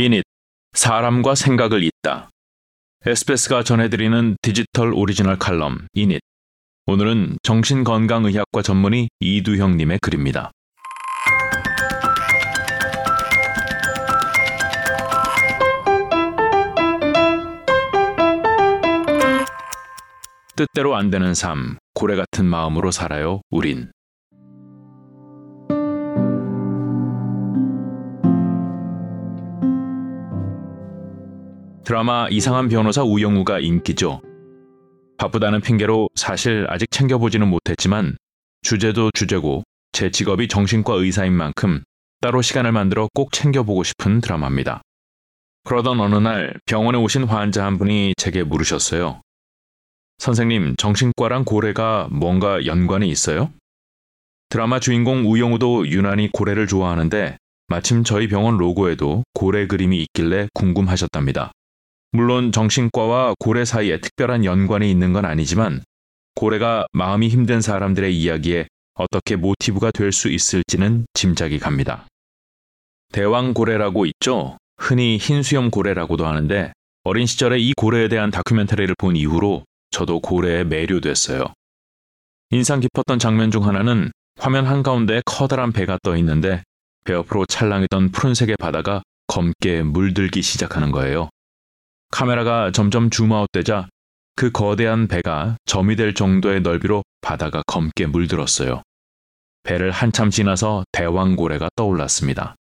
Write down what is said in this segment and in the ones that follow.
인잇 사람과 생각을 잇다. SBS가 전해드리는 디지털 오리지널 칼럼 인잇. 오늘은 정신건강의학과 전문의 이두형님의 글입니다. 뜻대로 안 되는 삶, 고래 같은 마음으로 살아요, 우린. 드라마 이상한 변호사 우영우가 인기죠. 바쁘다는 핑계로 사실 아직 챙겨보지는 못했지만 주제도 주제고 제 직업이 정신과 의사인 만큼 따로 시간을 만들어 꼭 챙겨보고 싶은 드라마입니다. 그러던 어느 날 병원에 오신 환자 한 분이 제게 물으셨어요. 선생님, 정신과랑 고래가 뭔가 연관이 있어요? 드라마 주인공 우영우도 유난히 고래를 좋아하는데 마침 저희 병원 로고에도 고래 그림이 있길래 궁금하셨답니다. 물론 정신과와 고래 사이에 특별한 연관이 있는 건 아니지만 고래가 마음이 힘든 사람들의 이야기에 어떻게 모티브가 될 수 있을지는 짐작이 갑니다. 대왕 고래라고 있죠? 흔히 흰수염 고래라고도 하는데 어린 시절에 이 고래에 대한 다큐멘터리를 본 이후로 저도 고래에 매료됐어요. 인상 깊었던 장면 중 하나는 화면 한가운데 커다란 배가 떠 있는데 배 옆으로 찰랑이던 푸른색의 바다가 검게 물들기 시작하는 거예요. 카메라가 점점 줌아웃되자 그 거대한 배가 점이 될 정도의 넓이로 바다가 검게 물들었어요. 배를 한참 지나서 대왕고래가 떠올랐습니다.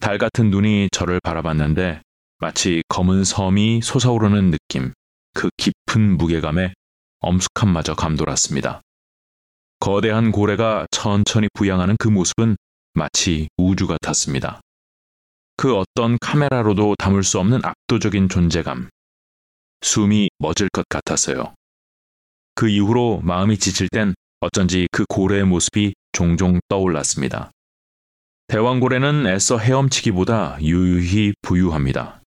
달 같은 눈이 저를 바라봤는데 마치 검은 섬이 솟아오르는 느낌, 그 깊은 무게감에 엄숙함마저 감돌았습니다. 거대한 고래가 천천히 부양하는 그 모습은 마치 우주 같았습니다. 그 어떤 카메라로도 담을 수 없는 압도적인 존재감. 숨이 멎을 것 같았어요. 그 이후로 마음이 지칠 땐 어쩐지 그 고래의 모습이 종종 떠올랐습니다. 대왕고래는 애써 헤엄치기보다 유유히 부유합니다.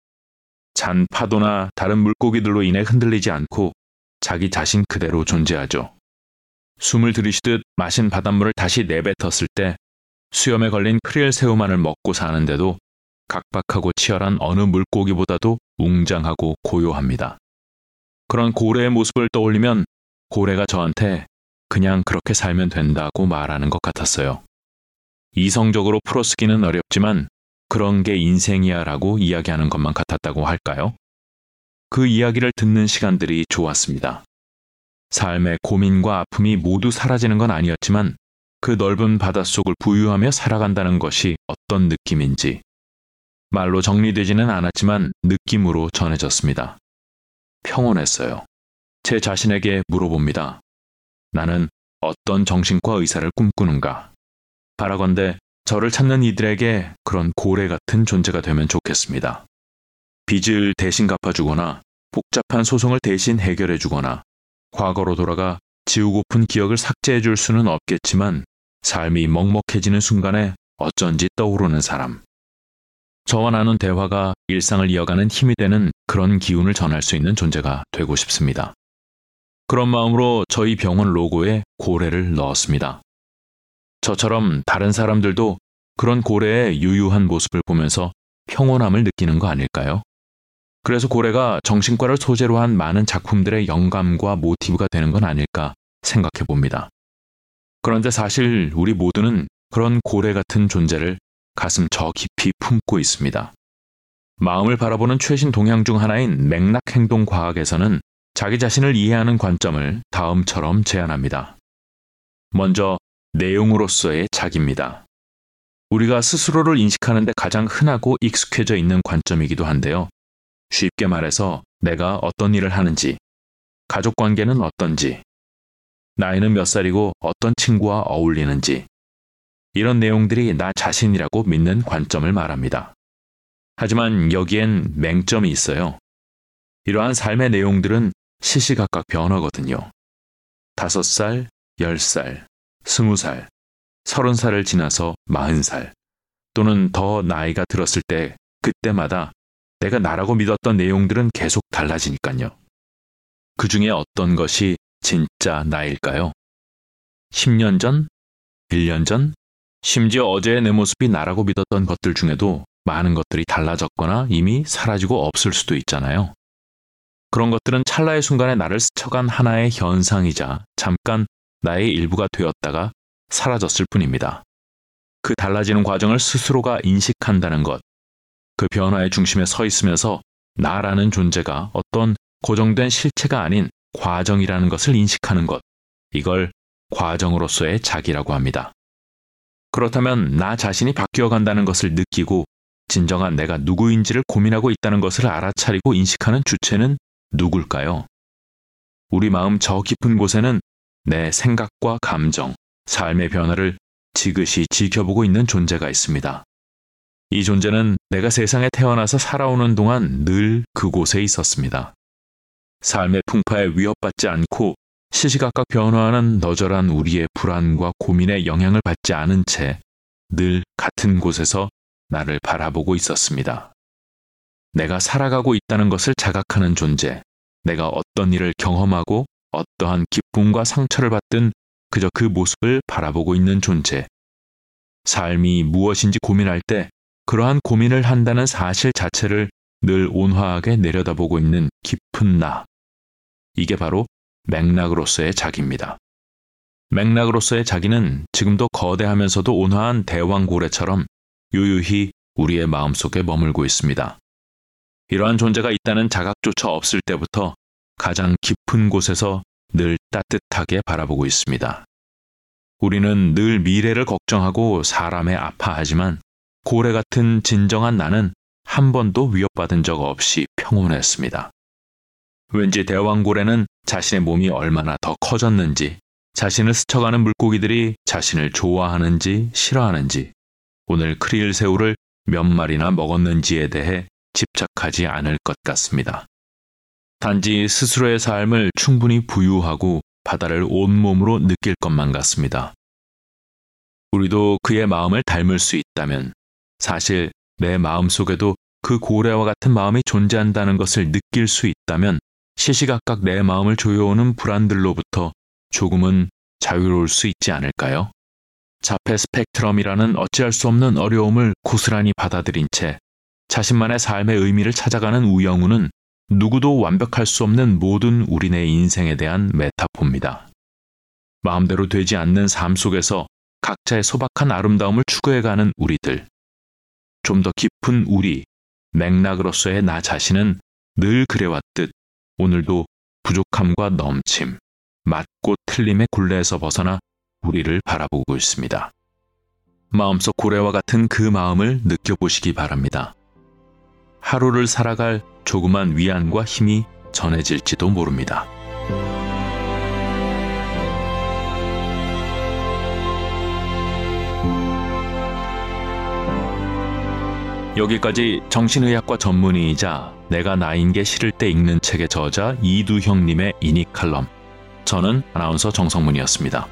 잔 파도나 다른 물고기들로 인해 흔들리지 않고 자기 자신 그대로 존재하죠. 숨을 들이쉬듯 마신 바닷물을 다시 내뱉었을 때 수염에 걸린 크릴 새우만을 먹고 사는데도 각박하고 치열한 어느 물고기보다도 웅장하고 고요합니다. 그런 고래의 모습을 떠올리면 고래가 저한테 그냥 그렇게 살면 된다고 말하는 것 같았어요. 이성적으로 풀어쓰기는 어렵지만 그런 게 인생이야 라고 이야기하는 것만 같았다고 할까요? 그 이야기를 듣는 시간들이 좋았습니다. 삶의 고민과 아픔이 모두 사라지는 건 아니었지만 그 넓은 바닷속을 부유하며 살아간다는 것이 어떤 느낌인지 말로 정리되지는 않았지만 느낌으로 전해졌습니다. 평온했어요. 제 자신에게 물어봅니다. 나는 어떤 정신과 의사를 꿈꾸는가? 바라건대 저를 찾는 이들에게 그런 고래 같은 존재가 되면 좋겠습니다. 빚을 대신 갚아주거나 복잡한 소송을 대신 해결해주거나 과거로 돌아가 지우고픈 기억을 삭제해줄 수는 없겠지만 삶이 먹먹해지는 순간에 어쩐지 떠오르는 사람. 저와 나눈 대화가 일상을 이어가는 힘이 되는 그런 기운을 전할 수 있는 존재가 되고 싶습니다. 그런 마음으로 저희 병원 로고에 고래를 넣었습니다. 저처럼 다른 사람들도 그런 고래의 유유한 모습을 보면서 평온함을 느끼는 거 아닐까요? 그래서 고래가 정신과를 소재로 한 많은 작품들의 영감과 모티브가 되는 건 아닐까 생각해 봅니다. 그런데 사실 우리 모두는 그런 고래 같은 존재를 가슴 저 깊이 품고 있습니다. 마음을 바라보는 최신 동향 중 하나인 맥락 행동 과학에서는 자기 자신을 이해하는 관점을 다음처럼 제안합니다. 먼저 내용으로서의 자기입니다. 우리가 스스로를 인식하는데 가장 흔하고 익숙해져 있는 관점이기도 한데요. 쉽게 말해서 내가 어떤 일을 하는지, 가족 관계는 어떤지, 나이는 몇 살이고 어떤 친구와 어울리는지, 이런 내용들이 나 자신이라고 믿는 관점을 말합니다. 하지만 여기엔 맹점이 있어요. 이러한 삶의 내용들은 시시각각 변하거든요. 다섯 살, 열 살, 스무 살, 서른 살을 지나서 마흔 살, 또는 더 나이가 들었을 때 그때마다 내가 나라고 믿었던 내용들은 계속 달라지니까요. 그 중에 어떤 것이 진짜 나일까요? 10년 전? 1년 전? 심지어 어제의 내 모습이 나라고 믿었던 것들 중에도 많은 것들이 달라졌거나 이미 사라지고 없을 수도 있잖아요. 그런 것들은 찰나의 순간에 나를 스쳐간 하나의 현상이자 잠깐 나의 일부가 되었다가 사라졌을 뿐입니다. 그 달라지는 과정을 스스로가 인식한다는 것, 그 변화의 중심에 서 있으면서 나라는 존재가 어떤 고정된 실체가 아닌 과정이라는 것을 인식하는 것, 이걸 과정으로서의 자기라고 합니다. 그렇다면 나 자신이 바뀌어 간다는 것을 느끼고 진정한 내가 누구인지를 고민하고 있다는 것을 알아차리고 인식하는 주체는 누굴까요? 우리 마음 저 깊은 곳에는 내 생각과 감정, 삶의 변화를 지그시 지켜보고 있는 존재가 있습니다. 이 존재는 내가 세상에 태어나서 살아오는 동안 늘 그곳에 있었습니다. 삶의 풍파에 위협받지 않고 시시각각 변화하는 너절한 우리의 불안과 고민에 영향을 받지 않은 채 늘 같은 곳에서 나를 바라보고 있었습니다. 내가 살아가고 있다는 것을 자각하는 존재, 내가 어떤 일을 경험하고 어떠한 기쁨과 상처를 받든 그저 그 모습을 바라보고 있는 존재. 삶이 무엇인지 고민할 때 그러한 고민을 한다는 사실 자체를 늘 온화하게 내려다보고 있는 깊은 나. 이게 바로 맥락으로서의 자기입니다. 맥락으로서의 자기는 지금도 거대하면서도 온화한 대왕고래처럼 유유히 우리의 마음속에 머물고 있습니다. 이러한 존재가 있다는 자각조차 없을 때부터 가장 깊은 곳에서 늘 따뜻하게 바라보고 있습니다. 우리는 늘 미래를 걱정하고 사람에 아파하지만 고래 같은 진정한 나는 한 번도 위협받은 적 없이 평온했습니다. 왠지 대왕고래는 자신의 몸이 얼마나 더 커졌는지, 자신을 스쳐가는 물고기들이 자신을 좋아하는지 싫어하는지, 오늘 크릴 새우를 몇 마리나 먹었는지에 대해 집착하지 않을 것 같습니다. 단지 스스로의 삶을 충분히 부유하고 바다를 온몸으로 느낄 것만 같습니다. 우리도 그의 마음을 닮을 수 있다면 사실 내 마음 속에도 그 고래와 같은 마음이 존재한다는 것을 느낄 수 있다면 시시각각 내 마음을 조여오는 불안들로부터 조금은 자유로울 수 있지 않을까요? 자폐 스펙트럼이라는 어찌할 수 없는 어려움을 고스란히 받아들인 채 자신만의 삶의 의미를 찾아가는 우영우는 누구도 완벽할 수 없는 모든 우리네 인생에 대한 메타포입니다. 마음대로 되지 않는 삶 속에서 각자의 소박한 아름다움을 추구해가는 우리들. 좀 더 깊은 우리, 맥락으로서의 나 자신은 늘 그래왔듯 오늘도 부족함과 넘침, 맞고 틀림의 굴레에서 벗어나 우리를 바라보고 있습니다. 마음속 고래와 같은 그 마음을 느껴보시기 바랍니다. 하루를 살아갈 조그만 위안과 힘이 전해질지도 모릅니다. 여기까지 정신의학과 전문의이자 내가 나인 게 싫을 때 읽는 책의 저자 이두형님의 이닉 칼럼. 저는 아나운서 정성문이었습니다.